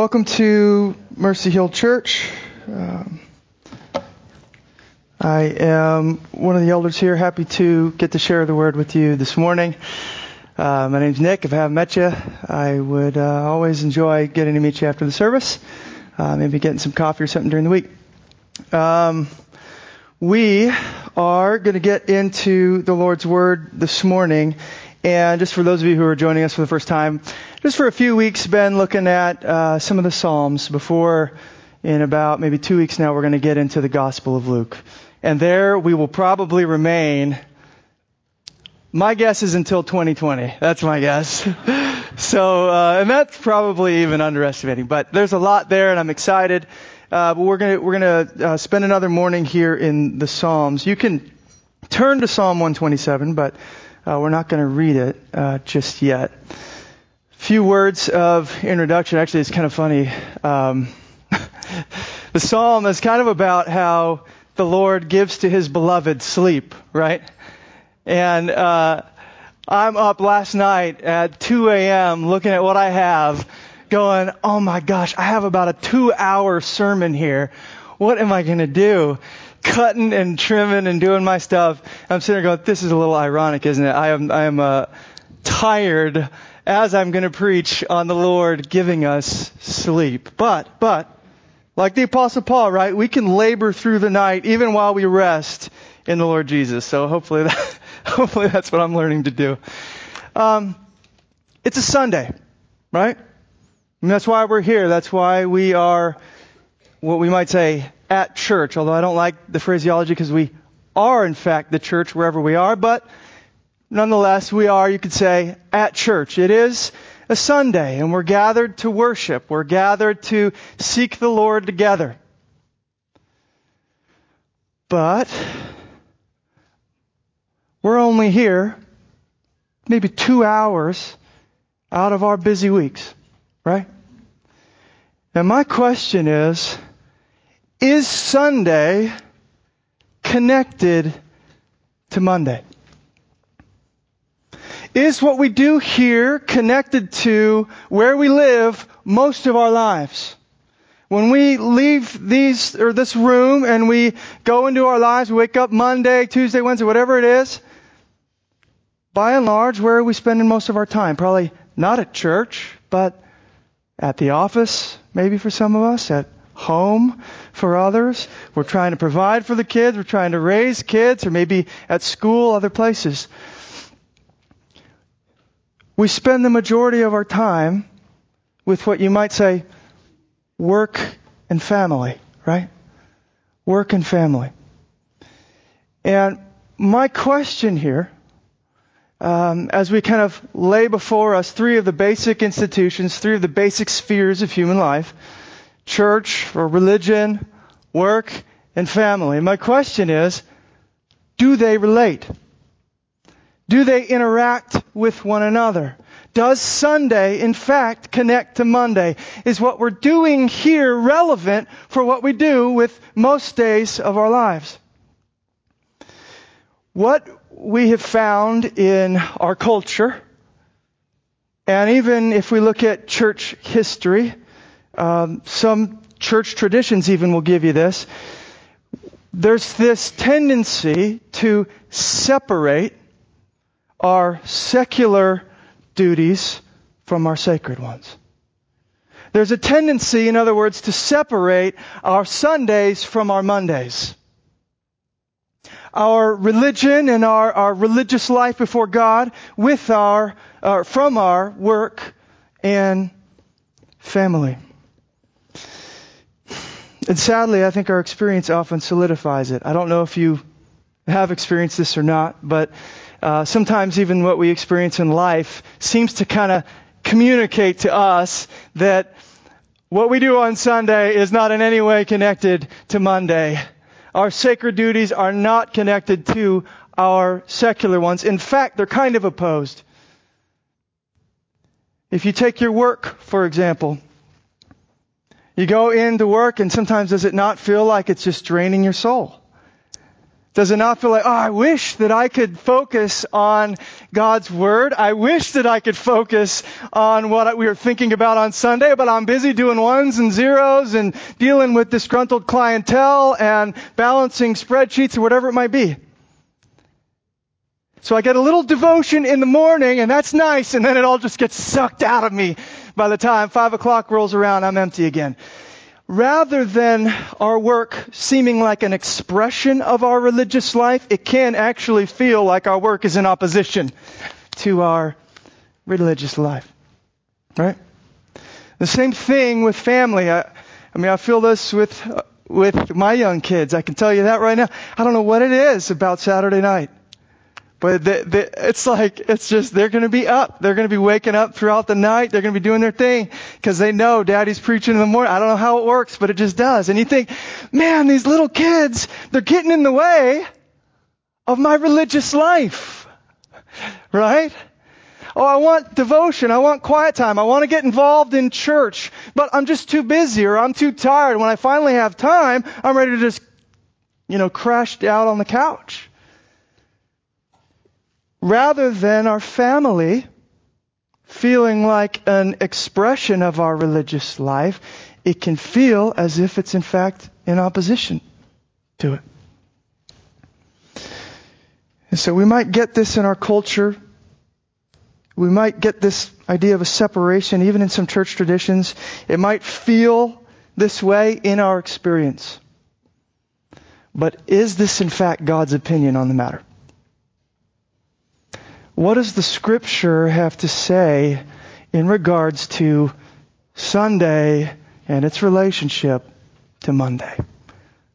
welcome to Mercy Hill Church. Um, I am one of the elders here, happy to get to share the word with you this morning. Uh, my name's Nick. If I haven't met you, I would uh, always enjoy getting to meet you after the service, uh, maybe getting some coffee or something during the week. Um, we are going to get into the Lord's Word this morning, and just for those of you who are joining us for the first time, just for a few weeks been looking at uh, some of the Psalms before in about maybe two weeks now we're going to get into the Gospel of Luke. And there we will probably remain. My guess is until 2020. That's my guess. so, uh, and that's probably even underestimating. But there's a lot there, and I'm excited. Uh, but we're gonna we're gonna uh, spend another morning here in the Psalms. You can turn to Psalm 127, but uh, we're not going to read it uh, just yet few words of introduction. Actually, it's kind of funny. Um, the psalm is kind of about how the Lord gives to his beloved sleep, right? And uh, I'm up last night at 2 a.m. looking at what I have, going, "Oh my gosh, I have about a two-hour sermon here. What am I going to do?" Cutting and trimming and doing my stuff. I'm sitting there going, "This is a little ironic, isn't it? I am I am uh, tired." As I'm going to preach on the Lord giving us sleep. But, but, like the apostle Paul, right? We can labor through the night even while we rest in the Lord Jesus. So hopefully that, hopefully that's what I'm learning to do. Um, it's a Sunday, right? And that's why we're here. That's why we are what we might say at church, although I don't like the phraseology because we are in fact the church wherever we are, but nonetheless, we are, you could say, at church. It is a Sunday, and we're gathered to worship. We're gathered to seek the Lord together. But we're only here maybe two hours out of our busy weeks, right? And my question is, is Sunday connected to Monday? Is what we do here connected to where we live most of our lives? When we leave these, or this room and we go into our lives, we wake up Monday, Tuesday, Wednesday, whatever it is, by and large, where are we spending most of our time? Probably not at church, but at the office, maybe for some of us, at home for others. We're trying to provide for the kids, we're trying to raise kids, or maybe at school, other places we spend the majority of our time with what you might say work and family, right? Work and family. And my question here, um, as we kind of lay before us three of the basic institutions, three of the basic spheres of human life church or religion, work, and family. My question is do they relate? Do they interact with one another? Does Sunday, in fact, connect to Monday? Is what we're doing here relevant for what we do with most days of our lives? What we have found in our culture, and even if we look at church history, um, some church traditions even will give you this. There's this tendency to separate our secular duties from our sacred ones. There's a tendency, in other words, to separate our Sundays from our Mondays. Our religion and our, our religious life before God with our, uh, from our work and family. And sadly, I think our experience often solidifies it. I don't know if you have experienced this or not, but uh, sometimes even what we experience in life seems to kind of communicate to us that what we do on Sunday is not in any way connected to Monday. Our sacred duties are not connected to our secular ones. In fact, they're kind of opposed. If you take your work, for example, you go into work and sometimes does it not feel like it's just draining your soul? Does it not feel like, oh, I wish that I could focus on God's Word. I wish that I could focus on what we were thinking about on Sunday, but I'm busy doing ones and zeros and dealing with disgruntled clientele and balancing spreadsheets or whatever it might be. So I get a little devotion in the morning and that's nice and then it all just gets sucked out of me. By the time five o'clock rolls around, I'm empty again rather than our work seeming like an expression of our religious life, it can actually feel like our work is in opposition to our religious life. Right? The same thing with family. I, I mean, I feel this with, uh, with my young kids. I can tell you that right now. I don't know what it is about Saturday night. But the, the, it's like, it's just, they're going to be up. They're going to be waking up throughout the night. They're going to be doing their thing because they know daddy's preaching in the morning. I don't know how it works, but it just does. And you think, man, these little kids, they're getting in the way of my religious life. Right? Oh, I want devotion. I want quiet time. I want to get involved in church, but I'm just too busy or I'm too tired. When I finally have time, I'm ready to just, you know, crash out on the couch rather than our family feeling like an expression of our religious life, it can feel as if it's in fact in opposition to it. And so we might get this in our culture. We might get this idea of a separation even in some church traditions. It might feel this way in our experience. But is this in fact God's opinion on the matter? What does the scripture have to say in regards to Sunday and its relationship to Monday?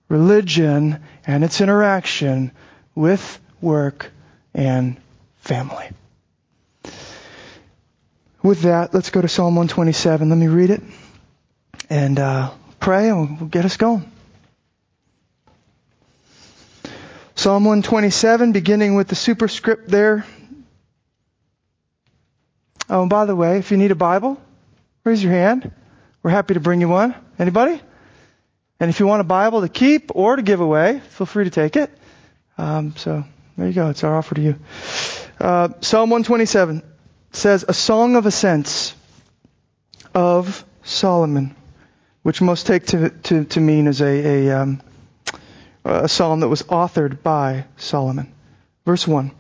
Religion and its interaction with work and family. With that, let's go to Psalm 127. Let me read it and uh, pray, and we'll get us going. Psalm 127, beginning with the superscript there, Oh, and by the way, if you need a Bible, raise your hand. We're happy to bring you one. Anybody? And if you want a Bible to keep or to give away, feel free to take it. Um, so there you go. It's our offer to you. Uh, Psalm 127 says, "A song of ascents of Solomon," which most take to to, to mean as a a, um, a psalm that was authored by Solomon. Verse one: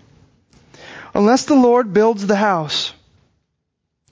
Unless the Lord builds the house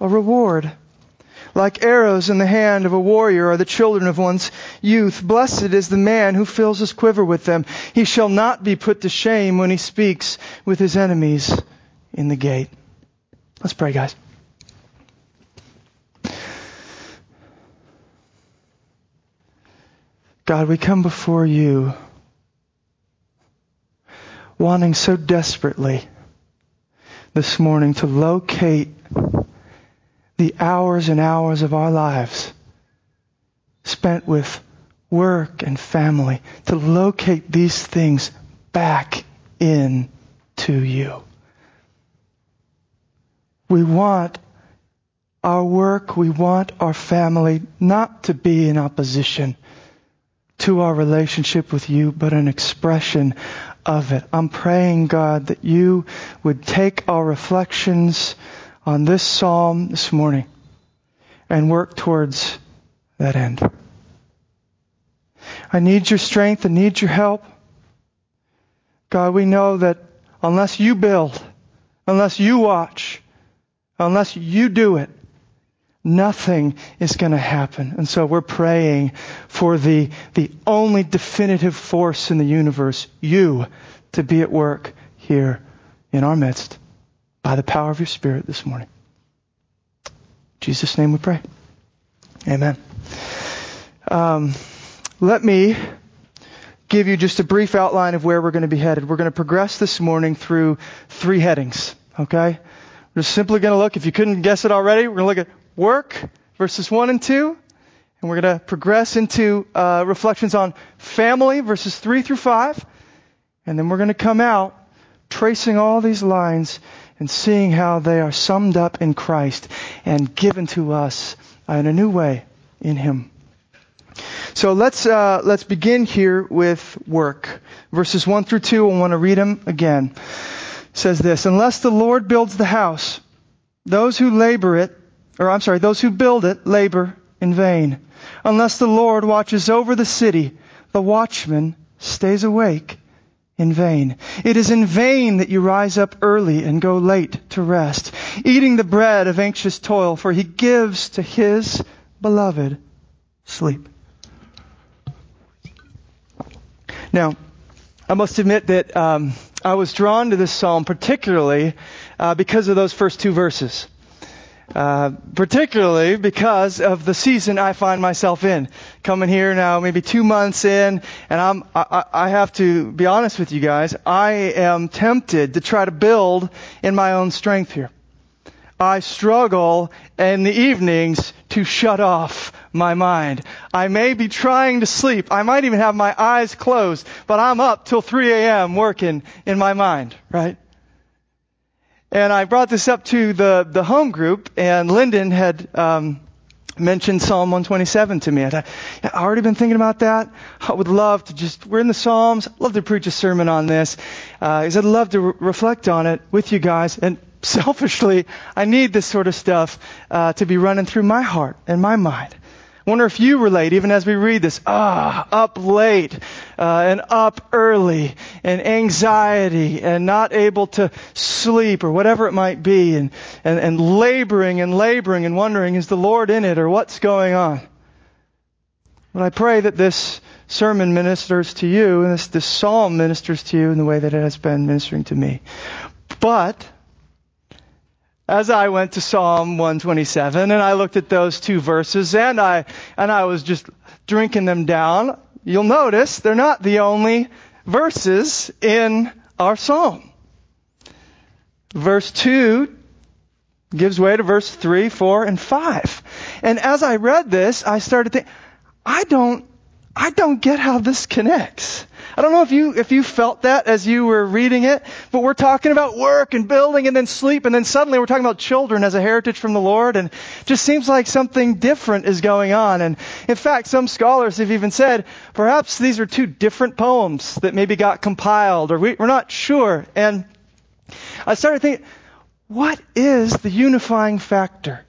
a reward. Like arrows in the hand of a warrior are the children of one's youth. Blessed is the man who fills his quiver with them. He shall not be put to shame when he speaks with his enemies in the gate. Let's pray, guys. God, we come before you wanting so desperately this morning to locate the hours and hours of our lives spent with work and family, to locate these things back in to you. We want our work, we want our family not to be in opposition to our relationship with you, but an expression of it. I'm praying, God, that you would take our reflections on this psalm this morning and work towards that end. I need your strength. I need your help. God, we know that unless you build, unless you watch, unless you do it, nothing is going to happen. And so we're praying for the, the only definitive force in the universe, you, to be at work here in our midst by the power of your Spirit this morning. In Jesus' name we pray. Amen. Um, let me give you just a brief outline of where we're going to be headed. We're going to progress this morning through three headings, okay? We're just simply going to look, if you couldn't guess it already, we're going to look at work, verses 1 and 2, and we're going to progress into uh, reflections on family, verses 3 through 5, and then we're going to come out tracing all these lines and seeing how they are summed up in Christ and given to us in a new way in Him. So let's uh, let's begin here with work. Verses one through two. I want to read them again. It says this: Unless the Lord builds the house, those who labor it, or I'm sorry, those who build it labor in vain. Unless the Lord watches over the city, the watchman stays awake in vain. It is in vain that you rise up early and go late to rest, eating the bread of anxious toil, for he gives to his beloved sleep. Now, I must admit that um, I was drawn to this psalm particularly uh, because of those first two verses. Uh, particularly because of the season I find myself in. Coming here now, maybe two months in, and I'm, I, I have to be honest with you guys. I am tempted to try to build in my own strength here. I struggle in the evenings to shut off my mind. I may be trying to sleep. I might even have my eyes closed, but I'm up till 3 a.m. working in my mind, right? And I brought this up to the, the home group, and Lyndon had um, mentioned Psalm 127 to me. I'd, I'd already been thinking about that. I would love to just, we're in the Psalms, love to preach a sermon on this. Uh, I'd love to re- reflect on it with you guys. And selfishly, I need this sort of stuff uh, to be running through my heart and my mind wonder if you relate, even as we read this. Ah, up late uh, and up early, and anxiety, and not able to sleep, or whatever it might be, and, and, and laboring and laboring and wondering, is the Lord in it, or what's going on? But I pray that this sermon ministers to you, and this, this psalm ministers to you in the way that it has been ministering to me. But, as I went to Psalm 127 and I looked at those two verses and I, and I was just drinking them down, you'll notice they're not the only verses in our Psalm. Verse 2 gives way to verse 3, 4, and 5. And as I read this, I started thinking, I don't, I don't get how this connects. I don't know if you, if you felt that as you were reading it, but we're talking about work and building and then sleep and then suddenly we're talking about children as a heritage from the Lord and just seems like something different is going on. And in fact, some scholars have even said perhaps these are two different poems that maybe got compiled or we, we're not sure. And I started thinking, what is the unifying factor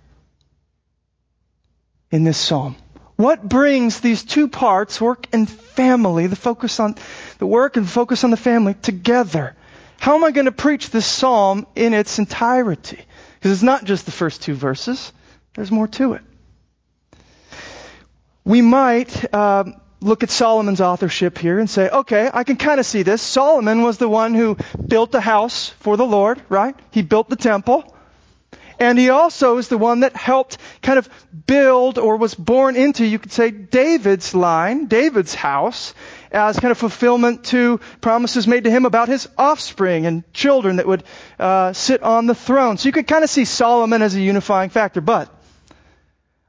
in this psalm? What brings these two parts, work and family, the focus on the work and focus on the family together? How am I going to preach this psalm in its entirety? Because it's not just the first two verses. There's more to it. We might uh, look at Solomon's authorship here and say, okay, I can kind of see this. Solomon was the one who built the house for the Lord, right? He built the temple. And he also is the one that helped kind of build or was born into, you could say, David's line, David's house, as kind of fulfillment to promises made to him about his offspring and children that would uh, sit on the throne. So you could kind of see Solomon as a unifying factor. But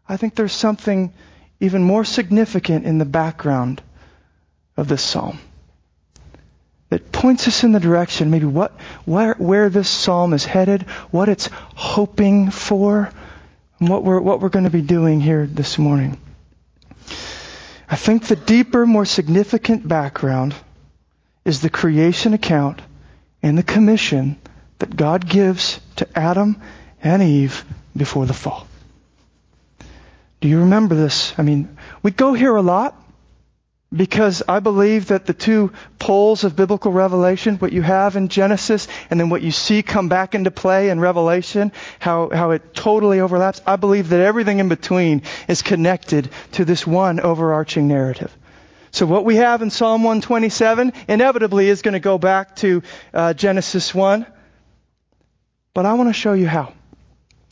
I think there's something even more significant in the background of this psalm that points us in the direction, maybe what, where, where this psalm is headed, what it's hoping for, and what we're, what we're going to be doing here this morning. I think the deeper, more significant background is the creation account and the commission that God gives to Adam and Eve before the fall. Do you remember this? I mean, we go here a lot because I believe that the two poles of biblical revelation, what you have in Genesis and then what you see come back into play in Revelation, how, how it totally overlaps, I believe that everything in between is connected to this one overarching narrative. So what we have in Psalm 127 inevitably is going to go back to uh, Genesis 1. But I want to show you how.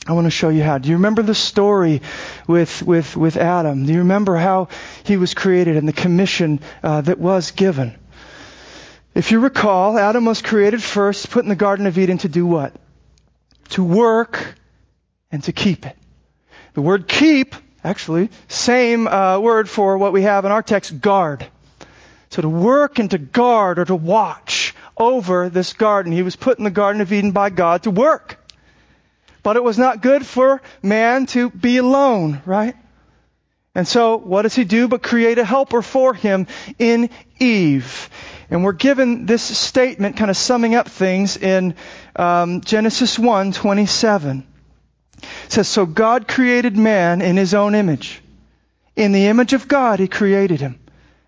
I want to show you how. Do you remember the story with, with, with Adam? Do you remember how he was created and the commission uh, that was given? If you recall, Adam was created first, put in the Garden of Eden to do what? To work and to keep it. The word keep, actually, same uh, word for what we have in our text, guard. So to work and to guard or to watch over this garden. He was put in the Garden of Eden by God to work. But it was not good for man to be alone, right? And so what does he do but create a helper for him in Eve? And we're given this statement kind of summing up things in um, Genesis 1, 27. It says, So God created man in his own image. In the image of God, he created him.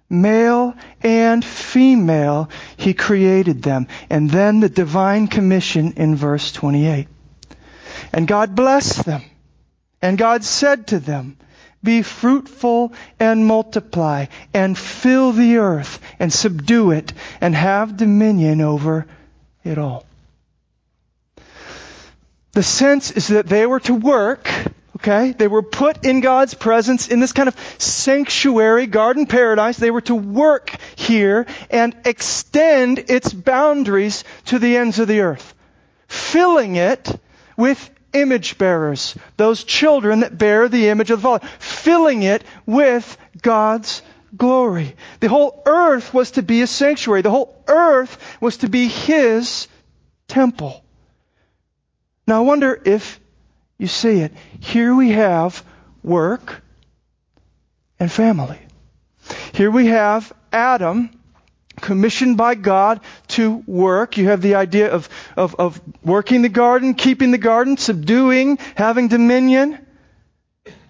Male and female, he created them. And then the divine commission in verse 28. And God blessed them. And God said to them, Be fruitful and multiply, and fill the earth, and subdue it, and have dominion over it all. The sense is that they were to work, okay? They were put in God's presence in this kind of sanctuary, garden paradise. They were to work here and extend its boundaries to the ends of the earth, filling it with image bearers, those children that bear the image of the Father, filling it with God's glory. The whole earth was to be a sanctuary. The whole earth was to be His temple. Now I wonder if you see it. Here we have work and family. Here we have Adam commissioned by God to work. You have the idea of, of, of working the garden, keeping the garden, subduing, having dominion.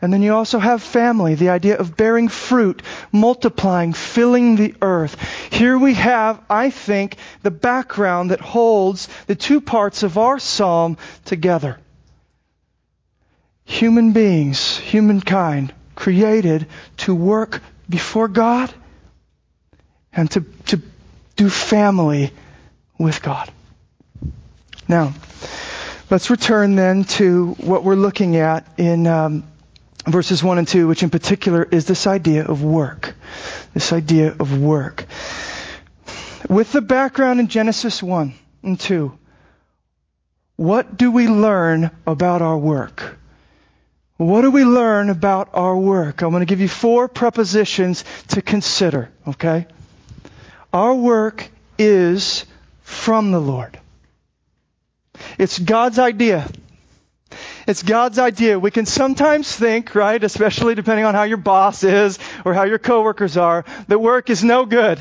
And then you also have family, the idea of bearing fruit, multiplying, filling the earth. Here we have, I think, the background that holds the two parts of our psalm together. Human beings, humankind, created to work before God and to, to do family with God. Now, let's return then to what we're looking at in um, verses 1 and 2, which in particular is this idea of work. This idea of work. With the background in Genesis 1 and 2, what do we learn about our work? What do we learn about our work? I'm going to give you four prepositions to consider, okay? Our work is from the Lord. It's God's idea. It's God's idea. We can sometimes think, right, especially depending on how your boss is or how your coworkers are, that work is no good.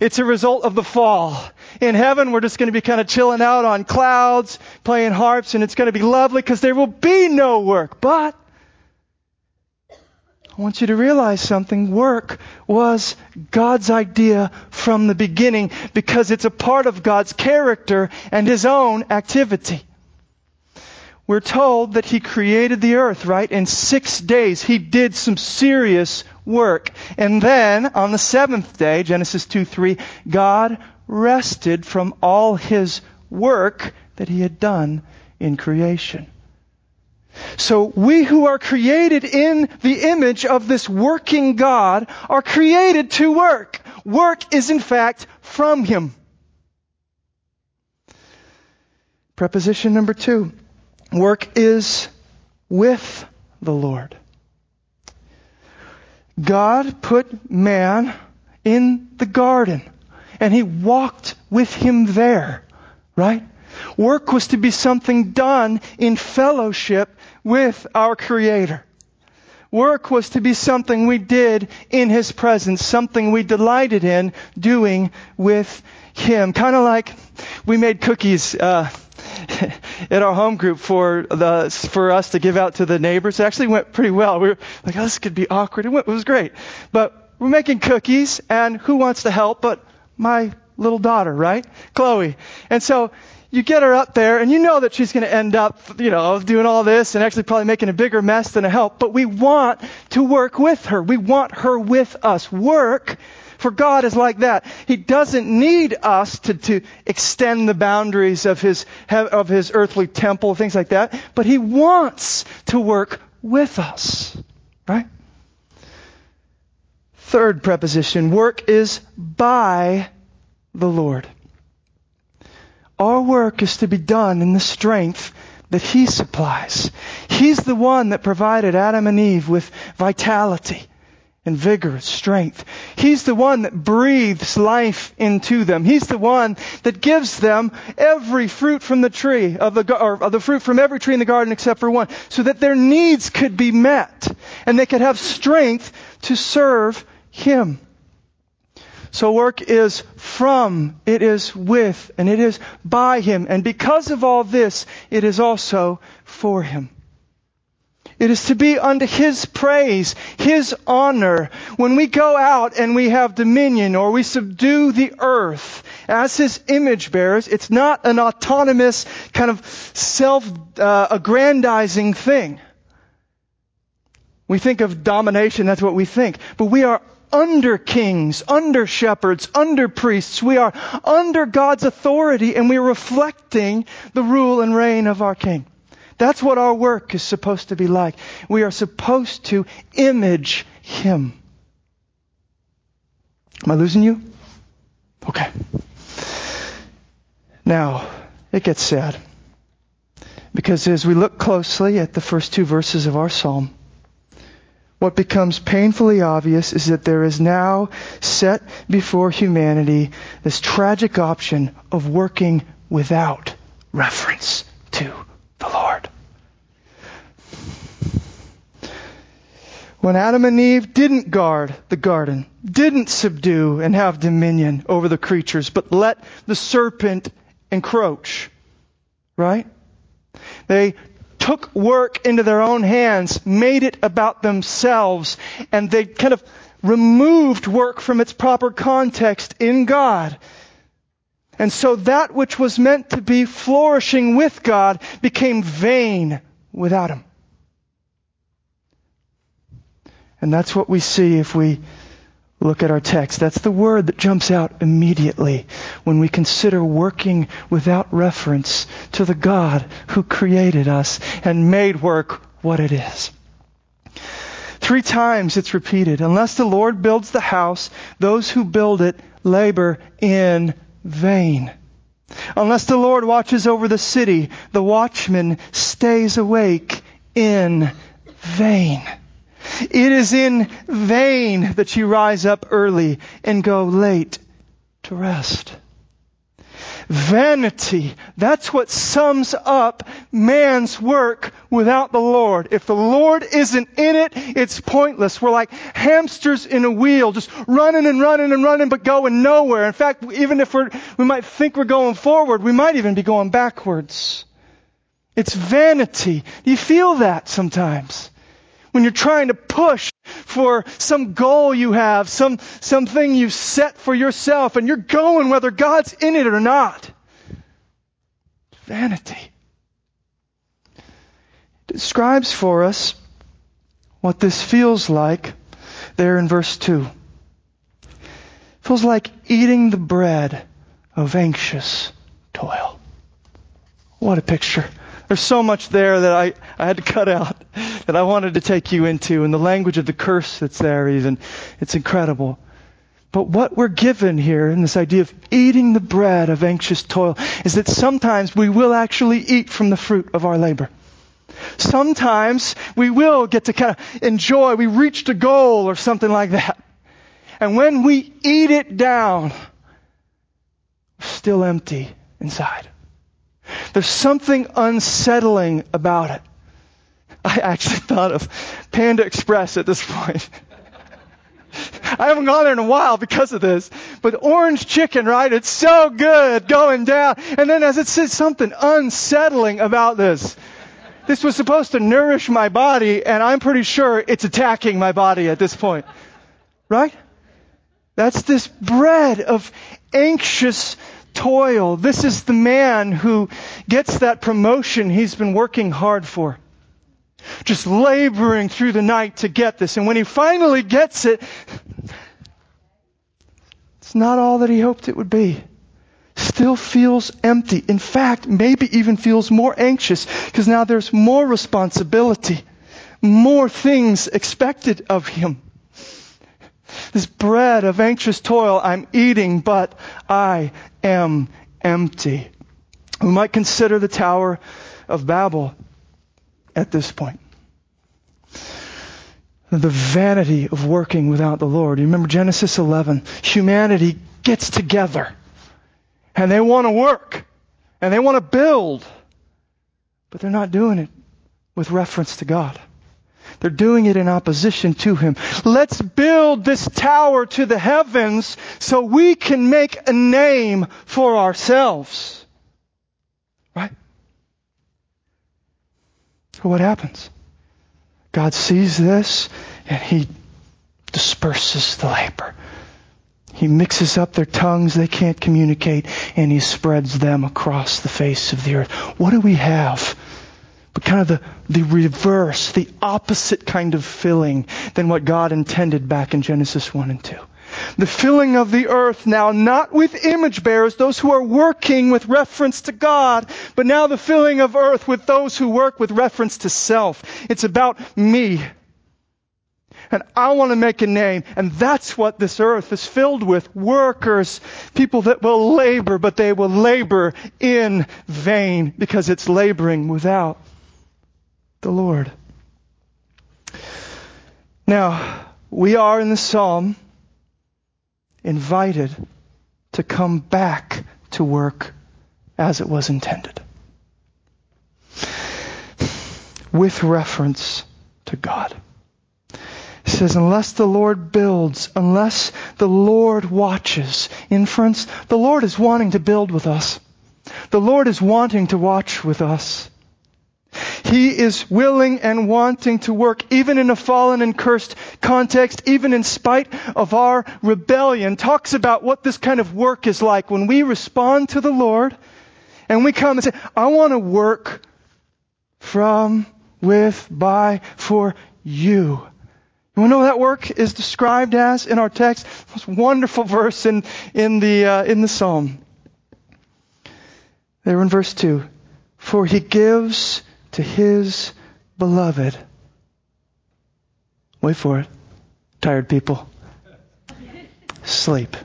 It's a result of the fall. In heaven, we're just going to be kind of chilling out on clouds, playing harps, and it's going to be lovely because there will be no work. But I want you to realize something. Work was God's idea from the beginning because it's a part of God's character and His own activity. We're told that He created the earth, right? In six days, He did some serious work. And then, on the seventh day, Genesis 2 3, God rested from all His work that He had done in creation. So we who are created in the image of this working God are created to work. Work is in fact from Him. Preposition number two. Work is with the Lord. God put man in the garden and he walked with him there, right? Work was to be something done in fellowship with our Creator. Work was to be something we did in His presence, something we delighted in doing with Him. Kind of like we made cookies uh, at our home group for the for us to give out to the neighbors. It actually went pretty well. We were like, oh, this could be awkward. It, went, it was great, but we're making cookies, and who wants to help? But my little daughter, right, Chloe. And so you get her up there and you know that she's going to end up, you know, doing all this and actually probably making a bigger mess than a help. But we want to work with her. We want her with us. Work For God is like that. He doesn't need us to, to extend the boundaries of his, of his earthly temple, things like that, but He wants to work with us. Right? Third preposition, work is by the Lord. Our work is to be done in the strength that He supplies. He's the one that provided Adam and Eve with vitality and vigor, strength. He's the one that breathes life into them. He's the one that gives them every fruit from the tree of the, or the fruit from every tree in the garden except for one, so that their needs could be met and they could have strength to serve Him. So work is from, it is with, and it is by Him. And because of all this, it is also for Him. It is to be unto His praise, His honor. When we go out and we have dominion or we subdue the earth as His image bearers, it's not an autonomous kind of self-aggrandizing uh, thing. We think of domination, that's what we think. But we are under kings, under shepherds, under priests. We are under God's authority and we're reflecting the rule and reign of our King. That's what our work is supposed to be like. We are supposed to image Him. Am I losing you? Okay. Now, it gets sad. Because as we look closely at the first two verses of our psalm, what becomes painfully obvious is that there is now set before humanity this tragic option of working without reference to the Lord. When Adam and Eve didn't guard the garden, didn't subdue and have dominion over the creatures, but let the serpent encroach, right? They took work into their own hands, made it about themselves, and they kind of removed work from its proper context in God. And so that which was meant to be flourishing with God became vain without Him. And that's what we see if we look at our text. That's the word that jumps out immediately when we consider working without reference to the God who created us and made work what it is. Three times it's repeated. Unless the Lord builds the house, those who build it labor in vain. Unless the Lord watches over the city, the watchman stays awake in vain. It is in vain that you rise up early and go late to rest. Vanity. That's what sums up man's work without the Lord. If the Lord isn't in it, it's pointless. We're like hamsters in a wheel, just running and running and running, but going nowhere. In fact, even if we're, we might think we're going forward, we might even be going backwards. It's vanity. You feel that sometimes? When you're trying to push for some goal you have, some, something you've set for yourself, and you're going whether God's in it or not. Vanity. It describes for us what this feels like there in verse 2. It feels like eating the bread of anxious toil. What a picture. There's so much there that I, I had to cut out that I wanted to take you into, and the language of the curse that's there even. It's incredible. But what we're given here in this idea of eating the bread of anxious toil is that sometimes we will actually eat from the fruit of our labor. Sometimes we will get to kind of enjoy, we reached a goal or something like that. And when we eat it down, we're still empty inside. There's something unsettling about it. I actually thought of Panda Express at this point. I haven't gone there in a while because of this. But orange chicken, right? It's so good going down. And then as it says something unsettling about this. This was supposed to nourish my body, and I'm pretty sure it's attacking my body at this point. Right? That's this bread of anxious toil. This is the man who gets that promotion he's been working hard for. Just laboring through the night to get this. And when he finally gets it, It's not all that he hoped it would be. Still feels empty. In fact, maybe even feels more anxious because now there's more responsibility, more things expected of him. This bread of anxious toil I'm eating, but I am empty. We might consider the Tower of Babel at this point. The vanity of working without the Lord. You remember Genesis 11. Humanity gets together and they want to work and they want to build, but they're not doing it with reference to God. They're doing it in opposition to Him. Let's build this tower to the heavens so we can make a name for ourselves. Right? So what happens? God sees this and He disperses the labor. He mixes up their tongues, they can't communicate, and He spreads them across the face of the earth. What do we have? But kind of the, the reverse, the opposite kind of filling than what God intended back in Genesis 1 and 2. The filling of the earth now not with image bearers, those who are working with reference to God, but now the filling of earth with those who work with reference to self. It's about me. And I want to make a name. And that's what this earth is filled with. Workers, people that will labor, but they will labor in vain because it's laboring without the Lord. Now, we are in the psalm invited to come back to work as it was intended. With reference to God. It says, unless the Lord builds, unless the Lord watches. Inference, the Lord is wanting to build with us. The Lord is wanting to watch with us. He is willing and wanting to work even in a fallen and cursed context, even in spite of our rebellion. Talks about what this kind of work is like when we respond to the Lord and we come and say, I want to work from, with, by, for you. You want to know what that work is described as in our text? Most wonderful verse in, in the, uh, in the Psalm. There in verse 2. For he gives to his beloved. Wait for it. Tired people. Sleep.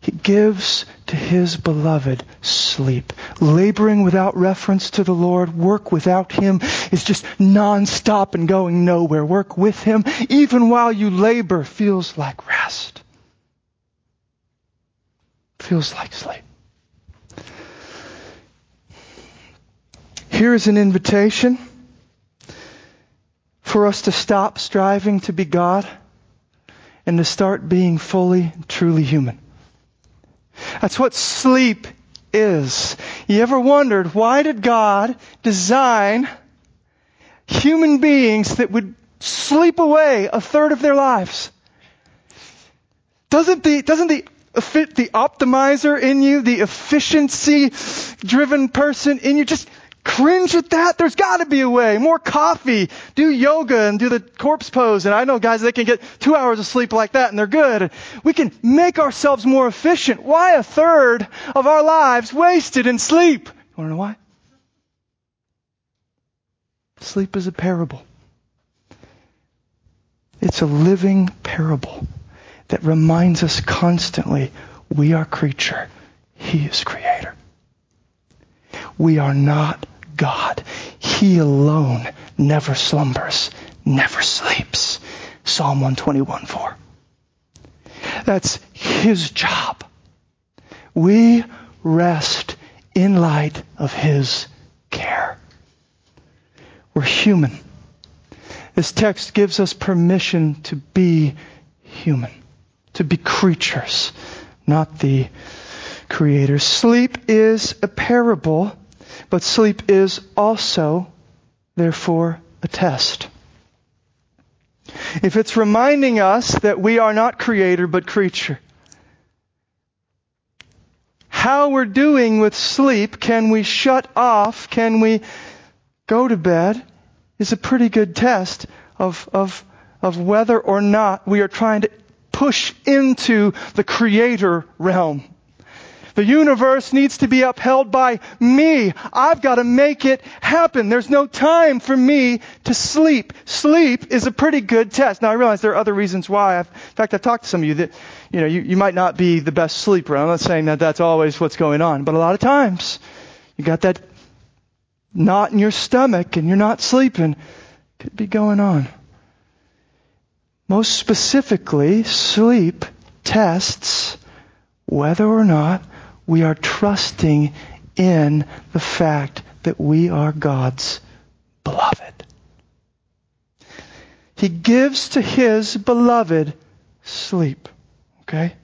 He gives to his beloved sleep. Laboring without reference to the Lord, work without him is just nonstop and going nowhere. Work with him, even while you labor, feels like rest. Feels like sleep. Here is an invitation for us to stop striving to be God and to start being fully, truly human. That's what sleep is. You ever wondered why did God design human beings that would sleep away a third of their lives? Doesn't the, doesn't the the optimizer in you, the efficiency driven person in you just cringe at that? There's got to be a way. More coffee, do yoga and do the corpse pose. And I know guys, they can get two hours of sleep like that and they're good. We can make ourselves more efficient. Why a third of our lives wasted in sleep? You want to know why? Sleep is a parable. It's a living parable that reminds us constantly we are creature. He is creator. We are not God. He alone never slumbers, never sleeps. Psalm 121 4. That's His job. We rest in light of His care. We're human. This text gives us permission to be human, to be creatures, not the creators. Sleep is a parable but sleep is also, therefore, a test. If it's reminding us that we are not creator but creature, how we're doing with sleep, can we shut off, can we go to bed, is a pretty good test of, of, of whether or not we are trying to push into the creator realm. The universe needs to be upheld by me. I've got to make it happen. There's no time for me to sleep. Sleep is a pretty good test. Now I realize there are other reasons why. I've, in fact, I've talked to some of you that, you know, you, you might not be the best sleeper. I'm not saying that that's always what's going on, but a lot of times you got that knot in your stomach and you're not sleeping. Could be going on. Most specifically, sleep tests whether or not we are trusting in the fact that we are God's beloved. He gives to his beloved sleep. Okay?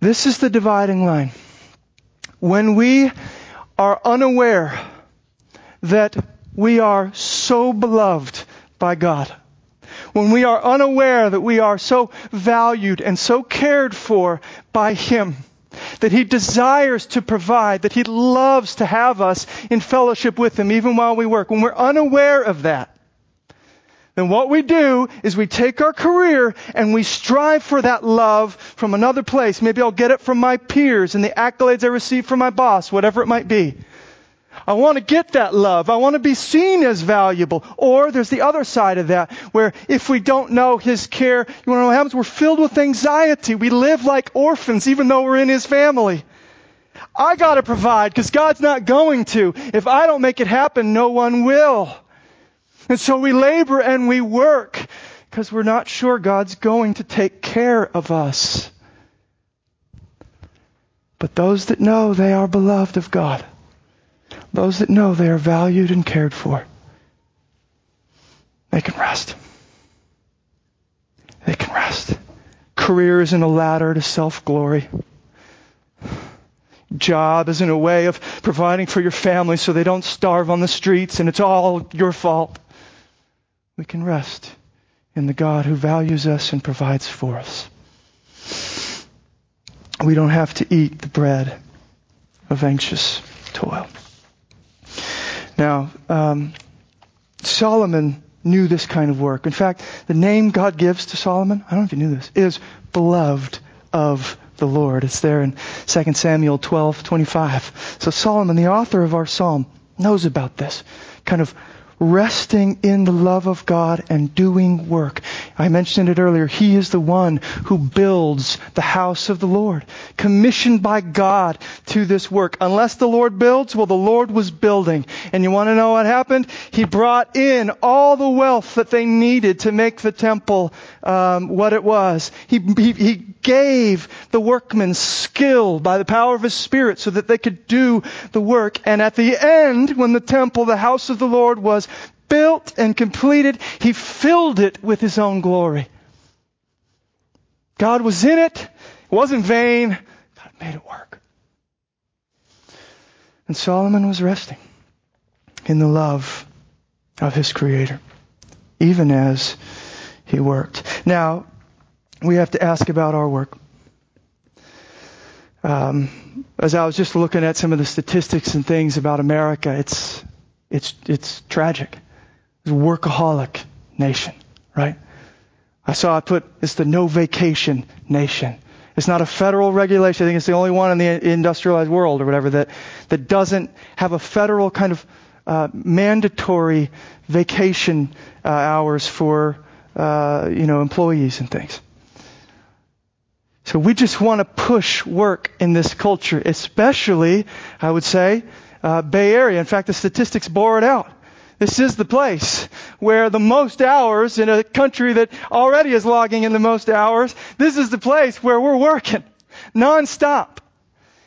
This is the dividing line. When we are unaware that we are so beloved by God, when we are unaware that we are so valued and so cared for by Him, that He desires to provide, that He loves to have us in fellowship with Him even while we work. When we're unaware of that, then what we do is we take our career and we strive for that love from another place. Maybe I'll get it from my peers and the accolades I receive from my boss, whatever it might be. I want to get that love. I want to be seen as valuable. Or there's the other side of that, where if we don't know His care, you want to know what happens? We're filled with anxiety. We live like orphans, even though we're in His family. I got to provide because God's not going to. If I don't make it happen, no one will. And so we labor and we work because we're not sure God's going to take care of us. But those that know they are beloved of God, those that know they are valued and cared for, they can rest. They can rest. Career isn't a ladder to self glory. Job isn't a way of providing for your family so they don't starve on the streets and it's all your fault. We can rest in the God who values us and provides for us. We don't have to eat the bread of anxious toil. Now, um, Solomon knew this kind of work. In fact, the name God gives to Solomon, I don't know if you knew this, is beloved of the Lord. It's there in 2 Samuel 12, 25. So Solomon, the author of our psalm, knows about this kind of resting in the love of God and doing work. I mentioned it earlier. He is the one who builds the house of the Lord, commissioned by God to this work. Unless the Lord builds, well, the Lord was building. And you want to know what happened? He brought in all the wealth that they needed to make the temple um, what it was. He, he, he gave the workmen skill by the power of His Spirit so that they could do the work. And at the end, when the temple, the house of the Lord was built and completed, he filled it with his own glory. God was in it. It wasn't vain. God made it work. And Solomon was resting in the love of his creator, even as he worked. Now, we have to ask about our work. Um, as I was just looking at some of the statistics and things about America, it's it's it's tragic. It's a workaholic nation, right? I saw I put it's the no vacation nation. It's not a federal regulation. I think it's the only one in the industrialized world or whatever that that doesn't have a federal kind of uh, mandatory vacation uh, hours for uh, you know employees and things. So we just want to push work in this culture, especially I would say uh, Bay Area. In fact, the statistics bore it out. This is the place where the most hours in a country that already is logging in the most hours, this is the place where we're working nonstop.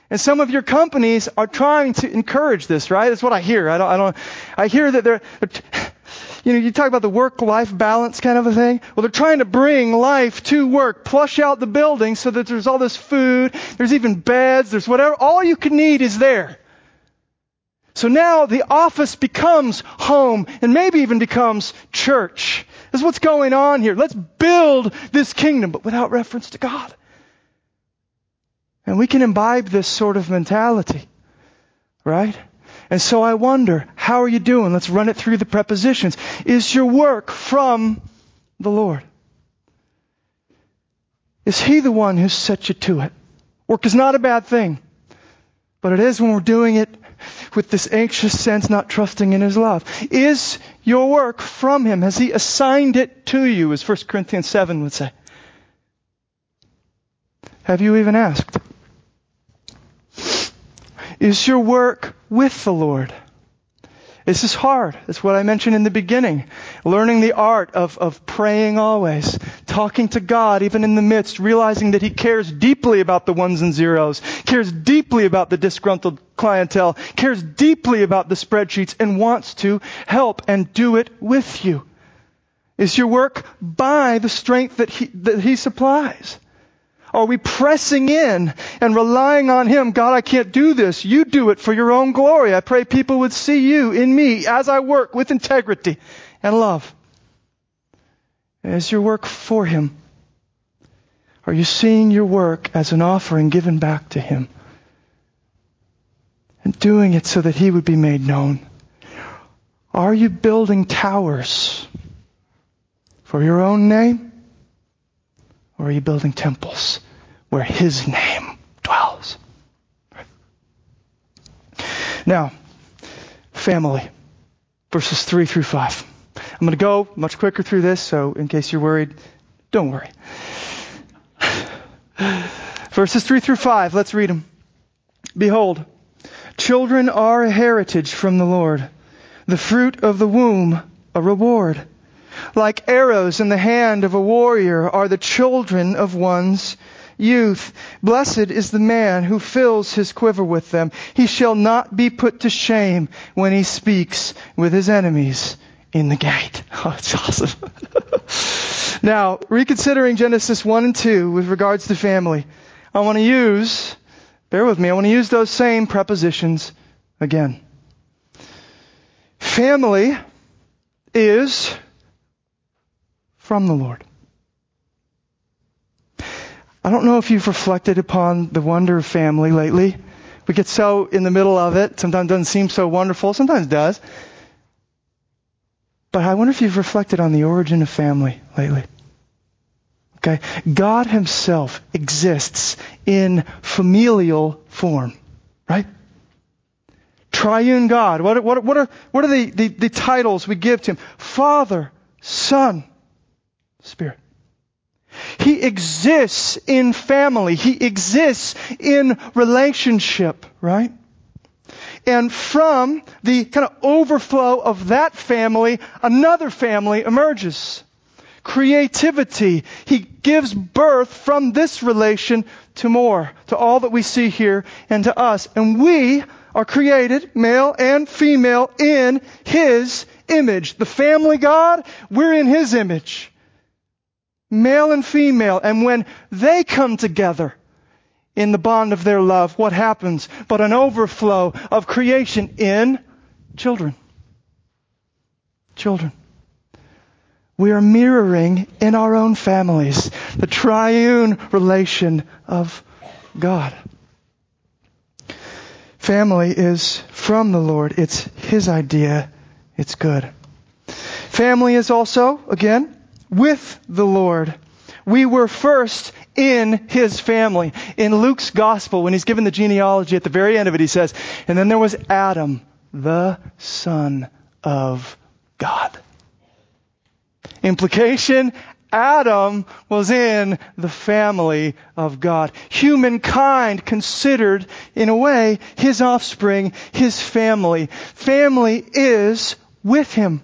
And some of your companies are trying to encourage this, right? That's what I hear. I don't, I don't, I hear that they're, you know, you talk about the work-life balance kind of a thing. Well, they're trying to bring life to work, plush out the building so that there's all this food, there's even beds, there's whatever, all you can need is there. So now the office becomes home and maybe even becomes church. This is what's going on here. Let's build this kingdom, but without reference to God. And we can imbibe this sort of mentality, right? And so I wonder, how are you doing? Let's run it through the prepositions. Is your work from the Lord? Is He the one who set you to it? Work is not a bad thing, but it is when we're doing it with this anxious sense, not trusting in His love. Is your work from Him? Has He assigned it to you, as 1 Corinthians 7 would say? Have you even asked? Is your work with the Lord? This is hard. That's what I mentioned in the beginning. Learning the art of, of praying always, talking to God even in the midst, realizing that He cares deeply about the ones and zeros, cares deeply about the disgruntled clientele, cares deeply about the spreadsheets, and wants to help and do it with you. Is your work by the strength that He, that he supplies? Are we pressing in and relying on Him? God, I can't do this. You do it for your own glory. I pray people would see you in me as I work with integrity and love. Is your work for Him? Are you seeing your work as an offering given back to Him? And doing it so that He would be made known? Are you building towers for your own name? Or are you building temples where His name dwells? Now, family, verses 3 through 5. I'm going to go much quicker through this, so in case you're worried, don't worry. Verses 3 through 5, let's read them. Behold, children are a heritage from the Lord, the fruit of the womb a reward. Like arrows in the hand of a warrior are the children of one's youth. Blessed is the man who fills his quiver with them. He shall not be put to shame when he speaks with his enemies in the gate. Oh, it's awesome. now, reconsidering Genesis 1 and 2 with regards to family, I want to use, bear with me, I want to use those same prepositions again. Family is from the Lord. I don't know if you've reflected upon the wonder of family lately. We get so in the middle of it. Sometimes it doesn't seem so wonderful. Sometimes it does. But I wonder if you've reflected on the origin of family lately. Okay? God Himself exists in familial form. Right? Triune God. What, what, what are, what are the, the, the titles we give to Him? Father, Son, Spirit. He exists in family. He exists in relationship, right? And from the kind of overflow of that family, another family emerges. Creativity. He gives birth from this relation to more, to all that we see here and to us. And we are created, male and female, in His image. The family God, we're in His image male and female. And when they come together in the bond of their love, what happens but an overflow of creation in children? Children. We are mirroring in our own families the triune relation of God. Family is from the Lord. It's His idea. It's good. Family is also, again, with the Lord. We were first in his family. In Luke's gospel, when he's given the genealogy at the very end of it, he says, and then there was Adam, the son of God. Implication, Adam was in the family of God. Humankind considered, in a way, his offspring, his family. Family is with him.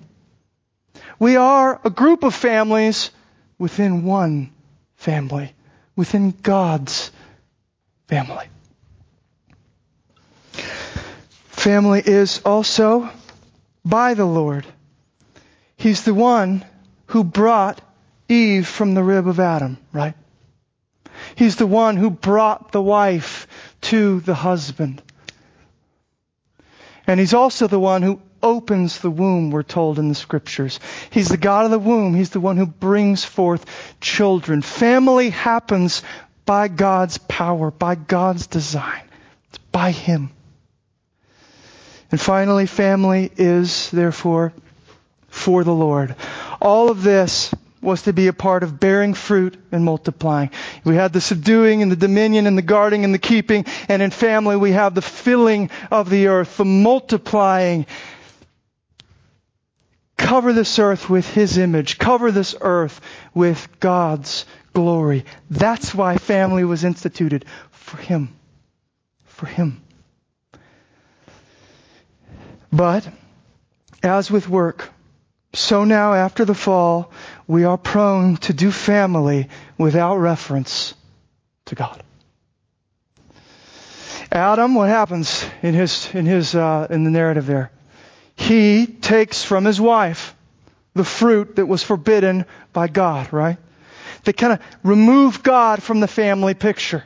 We are a group of families within one family, within God's family. Family is also by the Lord. He's the one who brought Eve from the rib of Adam, right? He's the one who brought the wife to the husband. And he's also the one who opens the womb, we're told in the scriptures. He's the God of the womb. He's the one who brings forth children. Family happens by God's power, by God's design. It's by Him. And finally, family is, therefore, for the Lord. All of this was to be a part of bearing fruit and multiplying. We had the subduing and the dominion and the guarding and the keeping. And in family, we have the filling of the earth, the multiplying. Cover this earth with His image. Cover this earth with God's glory. That's why family was instituted. For Him. For Him. But, as with work, so now after the fall, we are prone to do family without reference to God. Adam, what happens in his in his uh, in the narrative there? He takes from his wife the fruit that was forbidden by God, right? They kind of remove God from the family picture.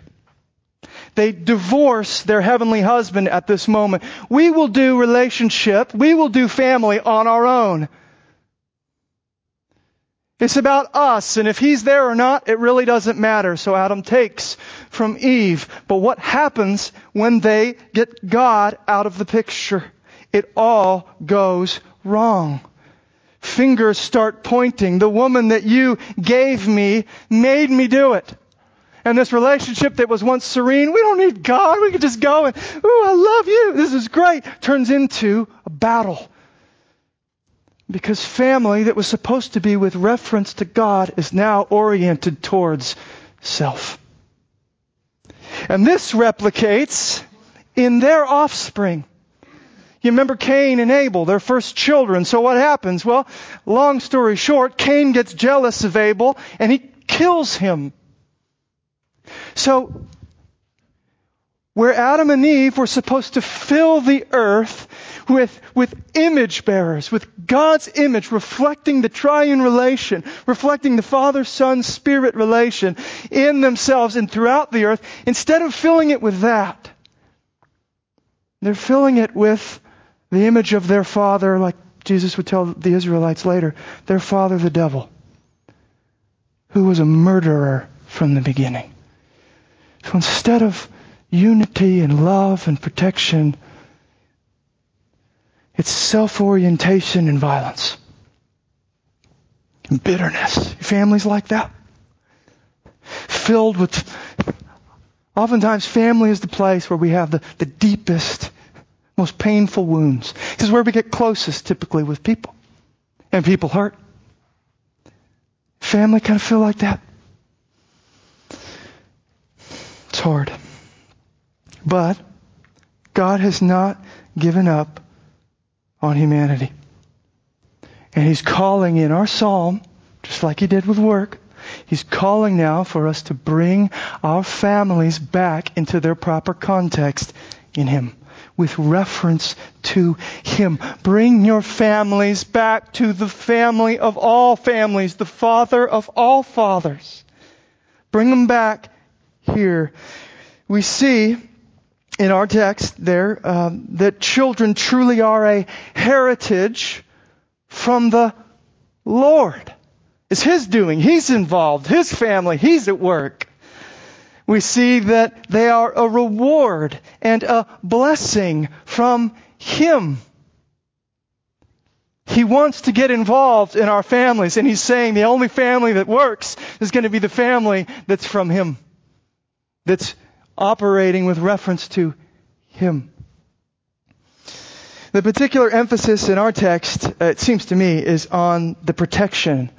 They divorce their heavenly husband at this moment. We will do relationship, we will do family on our own. It's about us, and if he's there or not, it really doesn't matter. So Adam takes from Eve. But what happens when they get God out of the picture? It all goes wrong. Fingers start pointing. The woman that you gave me made me do it. And this relationship that was once serene, we don't need God. We can just go and, ooh, I love you. This is great. Turns into a battle. Because family that was supposed to be with reference to God is now oriented towards self. And this replicates in their offspring. You remember Cain and Abel, their first children. So what happens? Well, long story short, Cain gets jealous of Abel and he kills him. So, where Adam and Eve were supposed to fill the earth with, with image bearers, with God's image, reflecting the triune relation, reflecting the Father, Son, Spirit relation in themselves and throughout the earth, instead of filling it with that, they're filling it with the image of their father, like Jesus would tell the Israelites later, their father, the devil, who was a murderer from the beginning. So instead of unity and love and protection, it's self orientation and violence. And bitterness. Families like that. Filled with. Oftentimes, family is the place where we have the, the deepest, most painful wounds. This is where we get closest typically with people. And people hurt. Family kind of feel like that. It's hard. But God has not given up on humanity. And He's calling in our psalm, just like He did with work, He's calling now for us to bring our families back into their proper context in Him, with reference to Him. Bring your families back to the family of all families, the Father of all fathers. Bring them back here. We see in our text there um, that children truly are a heritage from the Lord. It's His doing. He's involved. His family. He's at work. We see that they are a reward and a blessing from Him. He wants to get involved in our families, and He's saying the only family that works is going to be the family that's from Him. That's operating with reference to Him. The particular emphasis in our text, uh, it seems to me, is on the protection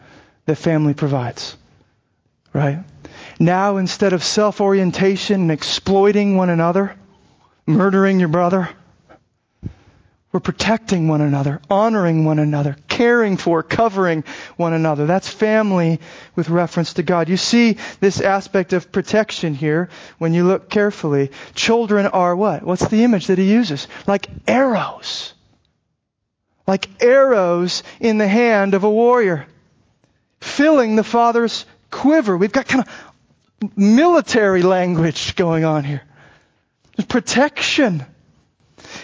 that family provides. Right? Now, instead of self orientation and exploiting one another, murdering your brother, we're protecting one another, honoring one another, caring for, covering one another. That's family with reference to God. You see this aspect of protection here when you look carefully. Children are what? What's the image that he uses? Like arrows. Like arrows in the hand of a warrior. Filling the father's quiver. We've got kind of military language going on here. Protection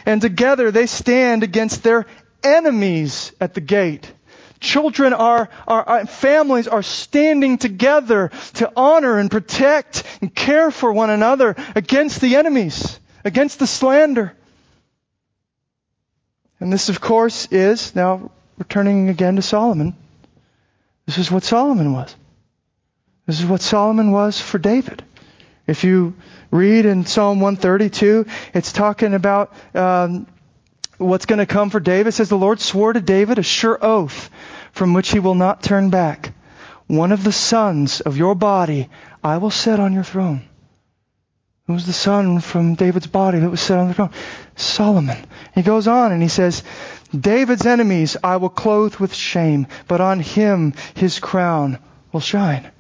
and together they stand against their enemies at the gate. Children are, are, families are standing together to honor and protect and care for one another against the enemies, against the slander. And this, of course, is, now returning again to Solomon, This is what Solomon was. This is what Solomon was for David. If you read in Psalm 132, it's talking about um, what's going to come for David. It says, The Lord swore to David a sure oath from which he will not turn back. One of the sons of your body I will set on your throne. Who was the son from David's body that was set on the throne? Solomon. He goes on and he says, David's enemies I will clothe with shame, but on him his crown will shine.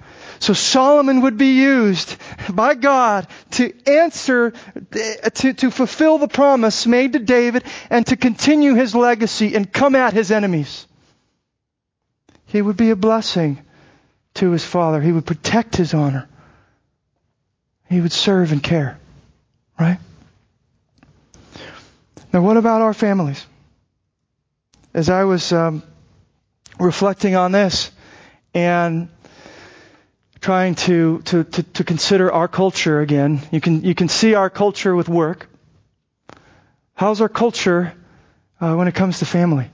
So Solomon would be used by God to answer, to, to fulfill the promise made to David and to continue his legacy and come at his enemies. He would be a blessing to his father. He would protect his honor. He would serve and care. Right? Now, what about our families? As I was um, reflecting on this and trying to, to, to, to, consider our culture again, you can, you can see our culture with work. How's our culture uh, when it comes to family?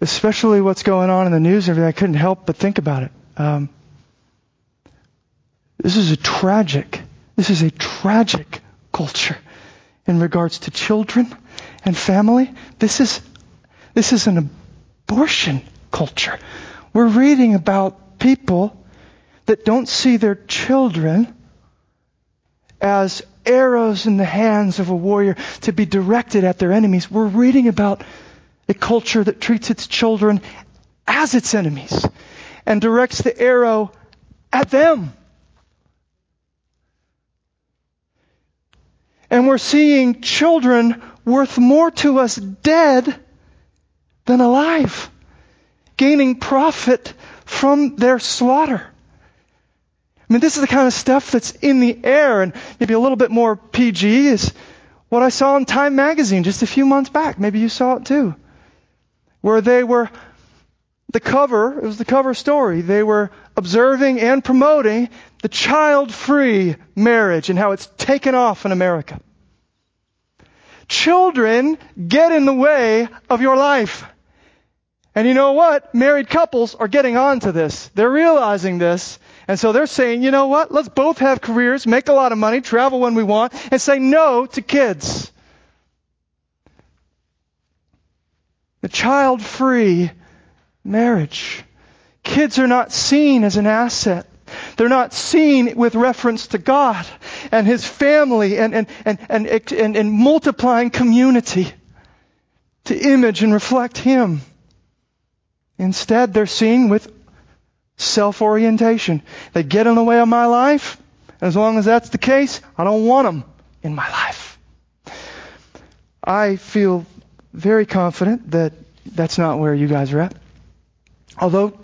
Especially what's going on in the news and everything, I couldn't help but think about it. Um, this is a tragic, this is a tragic culture in regards to children and family. This is, this is an abortion culture. We're reading about people that don't see their children as arrows in the hands of a warrior to be directed at their enemies. We're reading about a culture that treats its children as its enemies and directs the arrow at them. And we're seeing children worth more to us dead than alive, gaining profit from their slaughter. I mean, this is the kind of stuff that's in the air, and maybe a little bit more PG is what I saw in Time magazine just a few months back. Maybe you saw it too. Where they were, the cover, it was the cover story, they were observing and promoting the child free marriage and how it's taken off in America. Children get in the way of your life. And you know what? Married couples are getting on to this. They're realizing this. And so they're saying, you know what? Let's both have careers, make a lot of money, travel when we want, and say no to kids. The child free marriage. Kids are not seen as an asset. They're not seen with reference to God and His family and, and, and, and, and, and multiplying community to image and reflect Him. Instead, they're seen with self orientation. They get in the way of my life. As long as that's the case, I don't want them in my life. I feel very confident that that's not where you guys are at. Although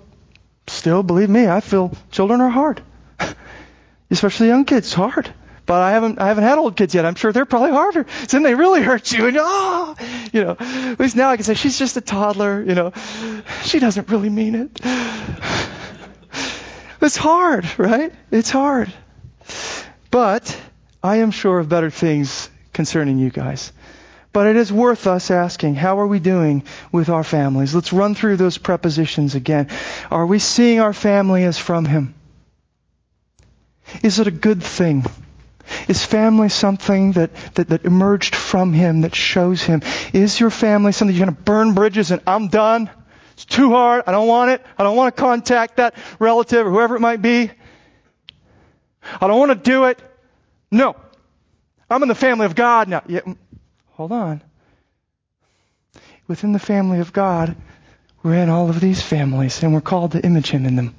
still, believe me, I feel children are hard. Especially young kids, hard. But I haven't, I haven't had old kids yet. I'm sure they're probably harder. So then they really hurt you and, oh, you know, at least now I can say she's just a toddler, you know. She doesn't really mean it. It's hard, right? It's hard. But I am sure of better things concerning you guys. But it is worth us asking, how are we doing with our families? Let's run through those prepositions again. Are we seeing our family as from Him? Is it a good thing? Is family something that, that, that emerged from Him, that shows Him? Is your family something you're going to burn bridges and I'm done? It's too hard. I don't want it. I don't want to contact that relative or whoever it might be. I don't want to do it. No. I'm in the family of God now. Yeah, mm, hold on. Within the family of God, we're in all of these families, and we're called to image Him in them.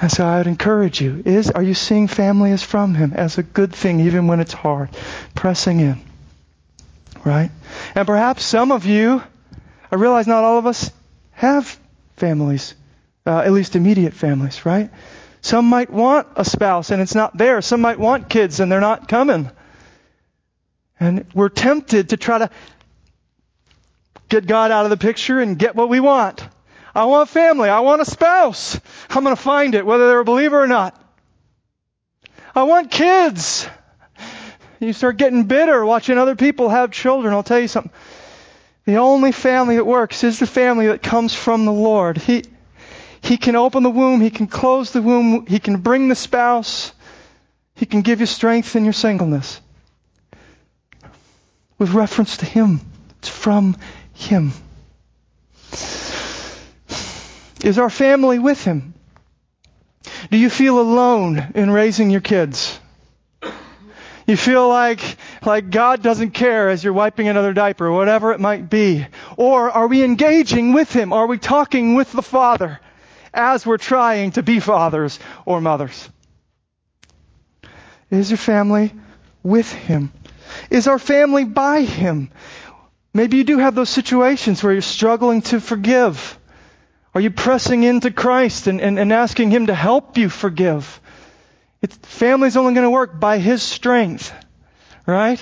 And so I would encourage you, is, are you seeing family as from Him, as a good thing, even when it's hard? Pressing in. Right? And perhaps some of you, I realize not all of us have families, uh, at least immediate families, right? Some might want a spouse and it's not there. Some might want kids and they're not coming. And we're tempted to try to get God out of the picture and get what we want. I want family. I want a spouse. I'm going to find it, whether they're a believer or not. I want kids. You start getting bitter watching other people have children. I'll tell you something. The only family that works is the family that comes from the Lord. He, he can open the womb. He can close the womb. He can bring the spouse. He can give you strength in your singleness. With reference to Him. It's from Him. Is our family with Him? Do you feel alone in raising your kids? You feel like, like God doesn't care as you're wiping another diaper, whatever it might be. Or are we engaging with Him? Are we talking with the Father as we're trying to be fathers or mothers? Is your family with Him? Is our family by Him? Maybe you do have those situations where you're struggling to forgive. Are you pressing into Christ and, and, and asking Him to help you forgive? It's, family's only going to work by His strength, right?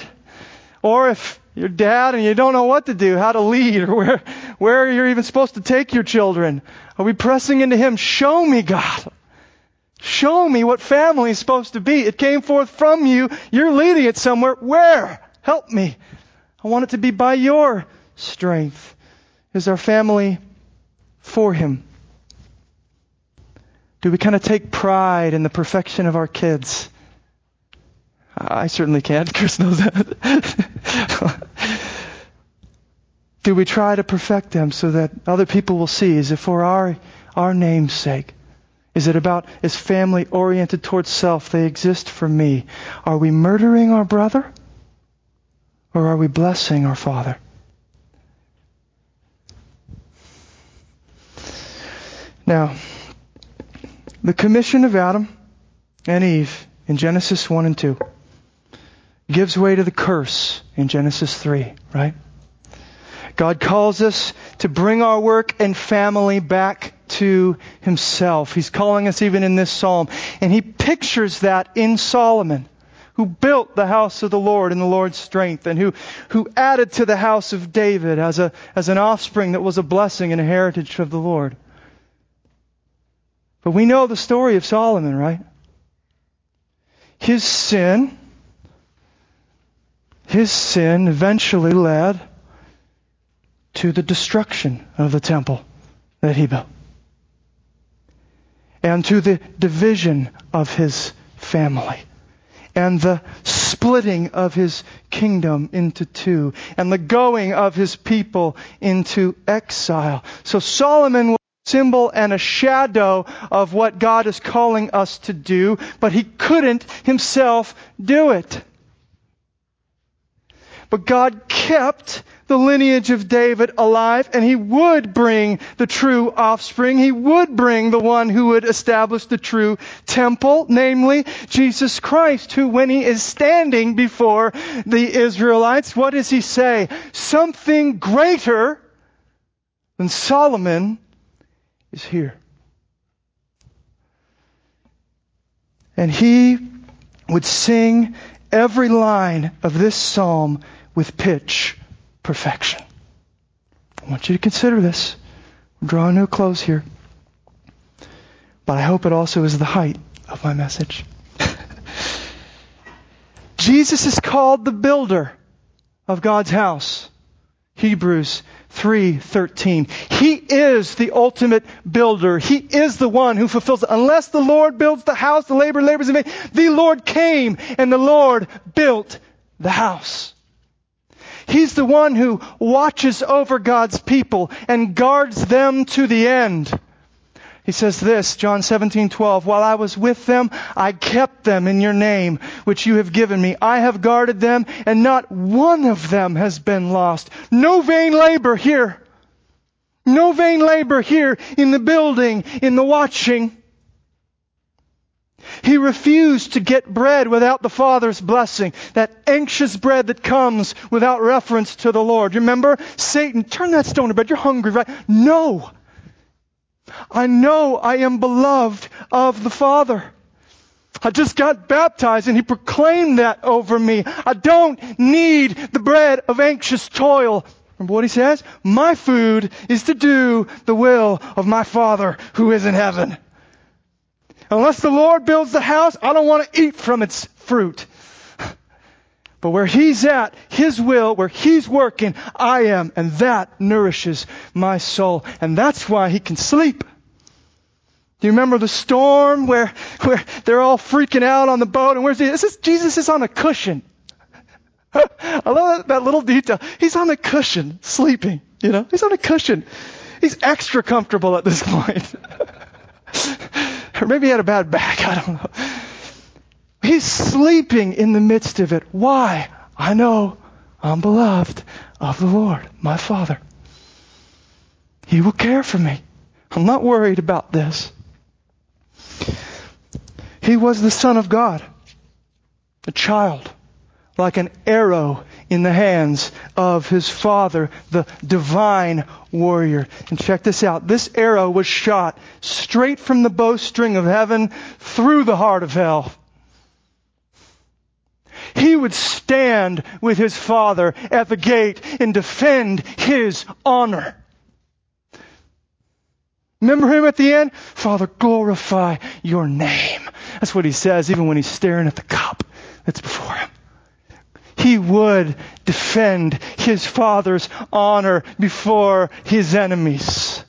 Or if you're dad and you don't know what to do, how to lead, or where, where you're even supposed to take your children, are we pressing into Him? Show me, God. Show me what family is supposed to be. It came forth from you. You're leading it somewhere. Where? Help me. I want it to be by your strength. Is our family for Him? Do we kind of take pride in the perfection of our kids? I certainly can't. Chris knows that. Do we try to perfect them so that other people will see? Is it for our, our name's sake? Is it about, is family oriented towards self? They exist for me. Are we murdering our brother? Or are we blessing our father? Now, the commission of Adam and Eve in Genesis 1 and 2 gives way to the curse in Genesis 3, right? God calls us to bring our work and family back to Himself. He's calling us even in this psalm. And He pictures that in Solomon, who built the house of the Lord in the Lord's strength and who, who added to the house of David as, a, as an offspring that was a blessing and a heritage of the Lord. But we know the story of Solomon, right? His sin, his sin eventually led to the destruction of the temple that he built and to the division of his family and the splitting of his kingdom into two and the going of his people into exile. So Solomon symbol and a shadow of what God is calling us to do, but he couldn't himself do it. But God kept the lineage of David alive, and he would bring the true offspring. He would bring the one who would establish the true temple, namely Jesus Christ, who when he is standing before the Israelites, what does he say? Something greater than Solomon is here. And he would sing every line of this psalm with pitch perfection. I want you to consider this. I'm drawing to a close here. But I hope it also is the height of my message. Jesus is called the builder of God's house. Hebrews 3:13. He is the ultimate builder. He is the one who fulfills it. Unless the Lord builds the house, the labor labors in vain. The Lord came and the Lord built the house. He's the one who watches over God's people and guards them to the end. He says this, John 17:12, while I was with them, I kept them in your name, which you have given me. I have guarded them, and not one of them has been lost. No vain labor here. No vain labor here in the building, in the watching. He refused to get bread without the Father's blessing. That anxious bread that comes without reference to the Lord. Remember? Satan, turn that stone to bread. You're hungry, right? No. I know I am beloved of the Father. I just got baptized and he proclaimed that over me. I don't need the bread of anxious toil. Remember what he says? My food is to do the will of my Father who is in heaven. Unless the Lord builds the house, I don't want to eat from its fruit. But where He's at, His will, where He's working, I am, and that nourishes my soul. And that's why He can sleep. Do you remember the storm where, where they're all freaking out on the boat and where's is, Jesus is on a cushion. I love that, that little detail. He's on a cushion, sleeping. You know, he's on a cushion. He's extra comfortable at this point. or maybe he had a bad back. I don't know. He's sleeping in the midst of it. Why? I know I'm beloved of the Lord, my Father. He will care for me. I'm not worried about this. He was the Son of God, a child, like an arrow in the hands of his Father, the divine warrior. And check this out. This arrow was shot straight from the bowstring of heaven through the heart of hell. He would stand with his Father at the gate and defend his honor. Remember him at the end? Father, glorify your name. That's what he says even when he's staring at the cup that's before him. He would defend his father's honor before his enemies.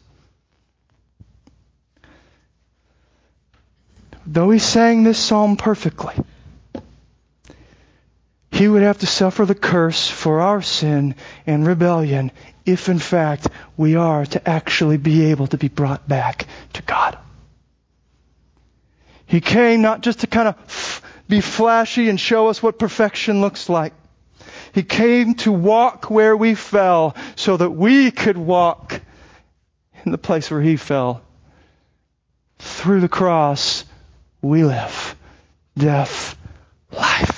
Though he sang this psalm perfectly, he would have to suffer the curse for our sin and rebellion if in fact we are to actually be able to be brought back to God. He came not just to kind of be flashy and show us what perfection looks like. He came to walk where we fell so that we could walk in the place where he fell. Through the cross, we live. Death, life.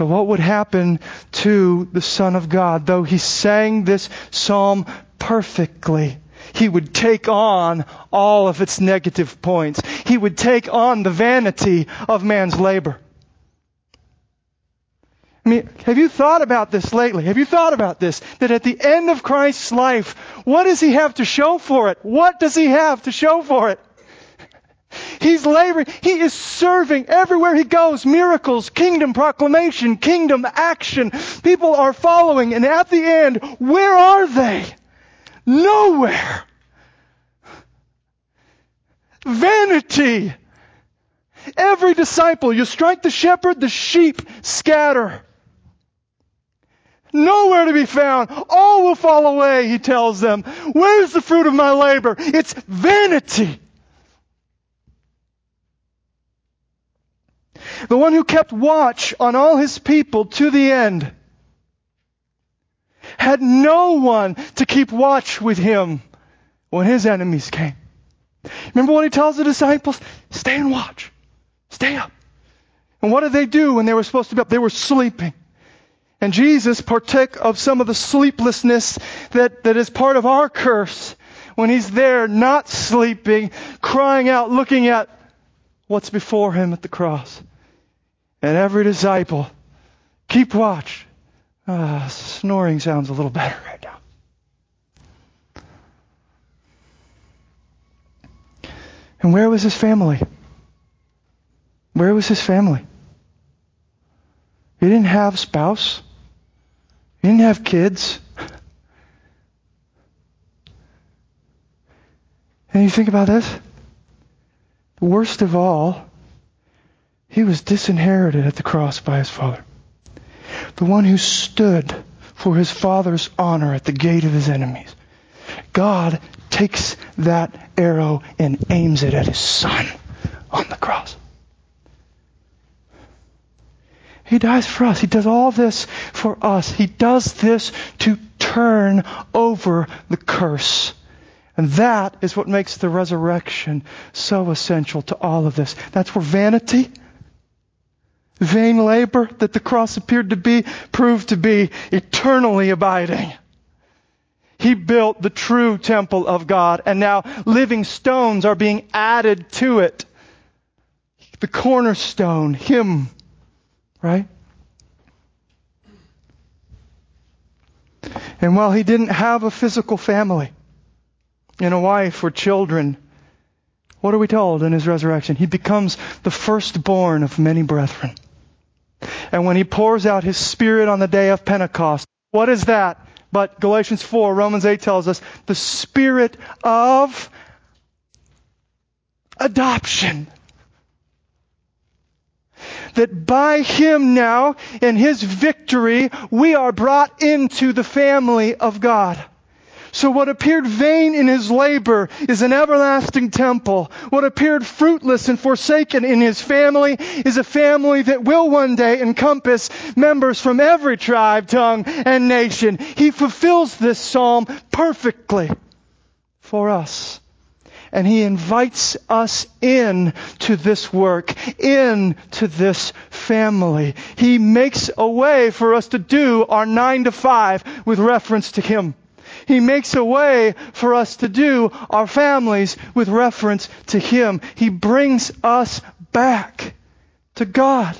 So what would happen to the Son of God, though he sang this psalm perfectly? He would take on all of its negative points. He would take on the vanity of man's labor. I mean, have you thought about this lately? Have you thought about this? That at the end of Christ's life, what does he have to show for it? What does he have to show for it? He's laboring. He is serving everywhere he goes. Miracles, kingdom proclamation, kingdom action. People are following. And at the end, where are they? Nowhere. Vanity. Every disciple, you strike the shepherd, the sheep scatter. Nowhere to be found. All will fall away, he tells them. Where's the fruit of my labor? It's vanity. The one who kept watch on all his people to the end had no one to keep watch with him when his enemies came. Remember what he tells the disciples? Stay and watch. Stay up. And what did they do when they were supposed to be up? They were sleeping. And Jesus partook of some of the sleeplessness that, that is part of our curse when he's there not sleeping, crying out, looking at what's before him at the cross. And every disciple, keep watch. Uh, snoring sounds a little better right now. And where was his family? Where was his family? He didn't have spouse. He didn't have kids. And you think about this? Worst of all, he was disinherited at the cross by his father the one who stood for his father's honor at the gate of his enemies. God takes that arrow and aims it at his son on the cross. He dies for us. He does all this for us. He does this to turn over the curse. And that is what makes the resurrection so essential to all of this. That's where vanity vain labor that the cross appeared to be proved to be eternally abiding. He built the true temple of God, and now living stones are being added to it. The cornerstone, Him, right? And while he didn't have a physical family and a wife or children, what are we told in his resurrection? He becomes the firstborn of many brethren. And when he pours out his spirit on the day of Pentecost, what is that? But Galatians 4, Romans 8 tells us the spirit of adoption. That by him now, in his victory, we are brought into the family of God. So what appeared vain in his labor is an everlasting temple. What appeared fruitless and forsaken in his family is a family that will one day encompass members from every tribe, tongue, and nation. He fulfills this psalm perfectly for us. And he invites us in to this work, in to this family. He makes a way for us to do our nine to five with reference to him. He makes a way for us to do our families with reference to Him. He brings us back to God.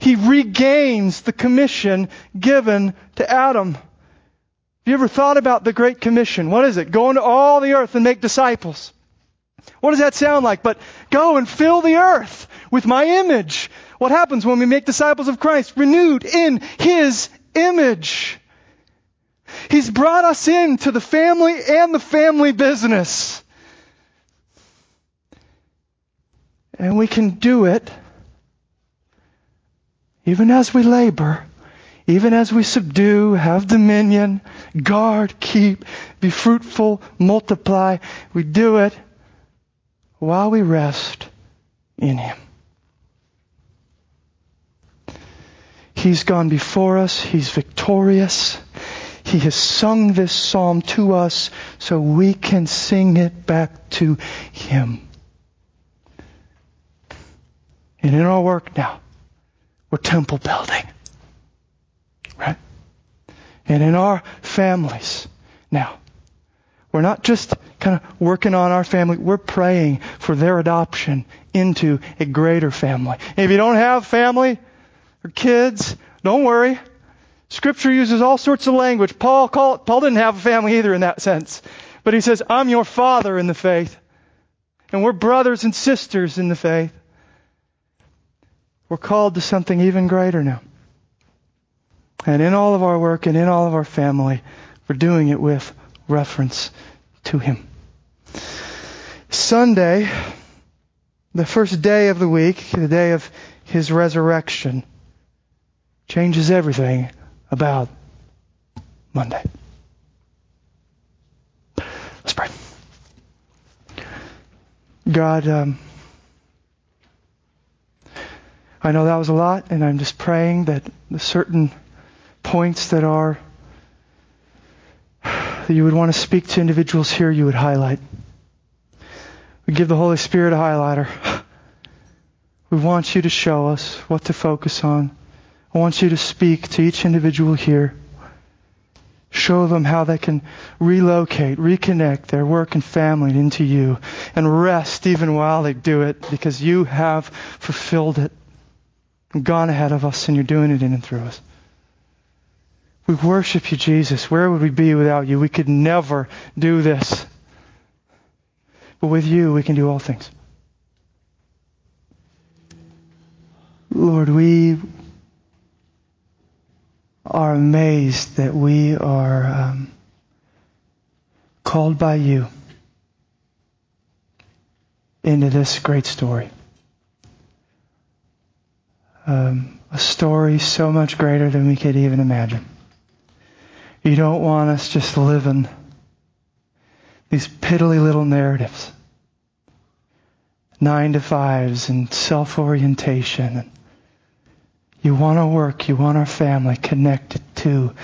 He regains the commission given to Adam. Have you ever thought about the Great Commission? What is it? Go into all the earth and make disciples. What does that sound like? But go and fill the earth with my image. What happens when we make disciples of Christ? Renewed in His image. He's brought us into the family and the family business. And we can do it even as we labor, even as we subdue, have dominion, guard, keep, be fruitful, multiply. We do it while we rest in Him. He's gone before us. He's victorious. He has sung this psalm to us so we can sing it back to Him. And in our work now, we're temple building. Right? And in our families now, we're not just kind of working on our family, we're praying for their adoption into a greater family. And if you don't have family or kids, don't worry. Scripture uses all sorts of language. Paul, call, Paul didn't have a family either in that sense. But he says, I'm your father in the faith. And we're brothers and sisters in the faith. We're called to something even greater now. And in all of our work and in all of our family, we're doing it with reference to Him. Sunday, the first day of the week, the day of His resurrection, changes everything about Monday. Let's pray. God, um, I know that was a lot, and I'm just praying that the certain points that are that you would want to speak to individuals here, you would highlight. We give the Holy Spirit a highlighter. We want you to show us what to focus on. I want you to speak to each individual here. Show them how they can relocate, reconnect their work and family into you and rest even while they do it because you have fulfilled it and gone ahead of us and you're doing it in and through us. We worship you, Jesus. Where would we be without you? We could never do this. But with you, we can do all things. Lord, we are amazed that we are um, called by you into this great story. Um, a story so much greater than we could even imagine. You don't want us just living these piddly little narratives, nine to fives and self orientation and you want our work, you want our family connected to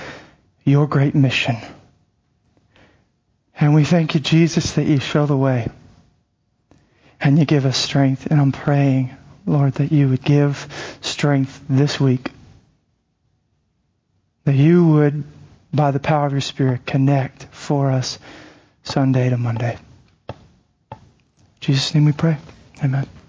your great mission. And we thank you, Jesus, that you show the way. And you give us strength. And I'm praying, Lord, that you would give strength this week. That you would, by the power of your Spirit, connect for us Sunday to Monday. In Jesus' name we pray. Amen.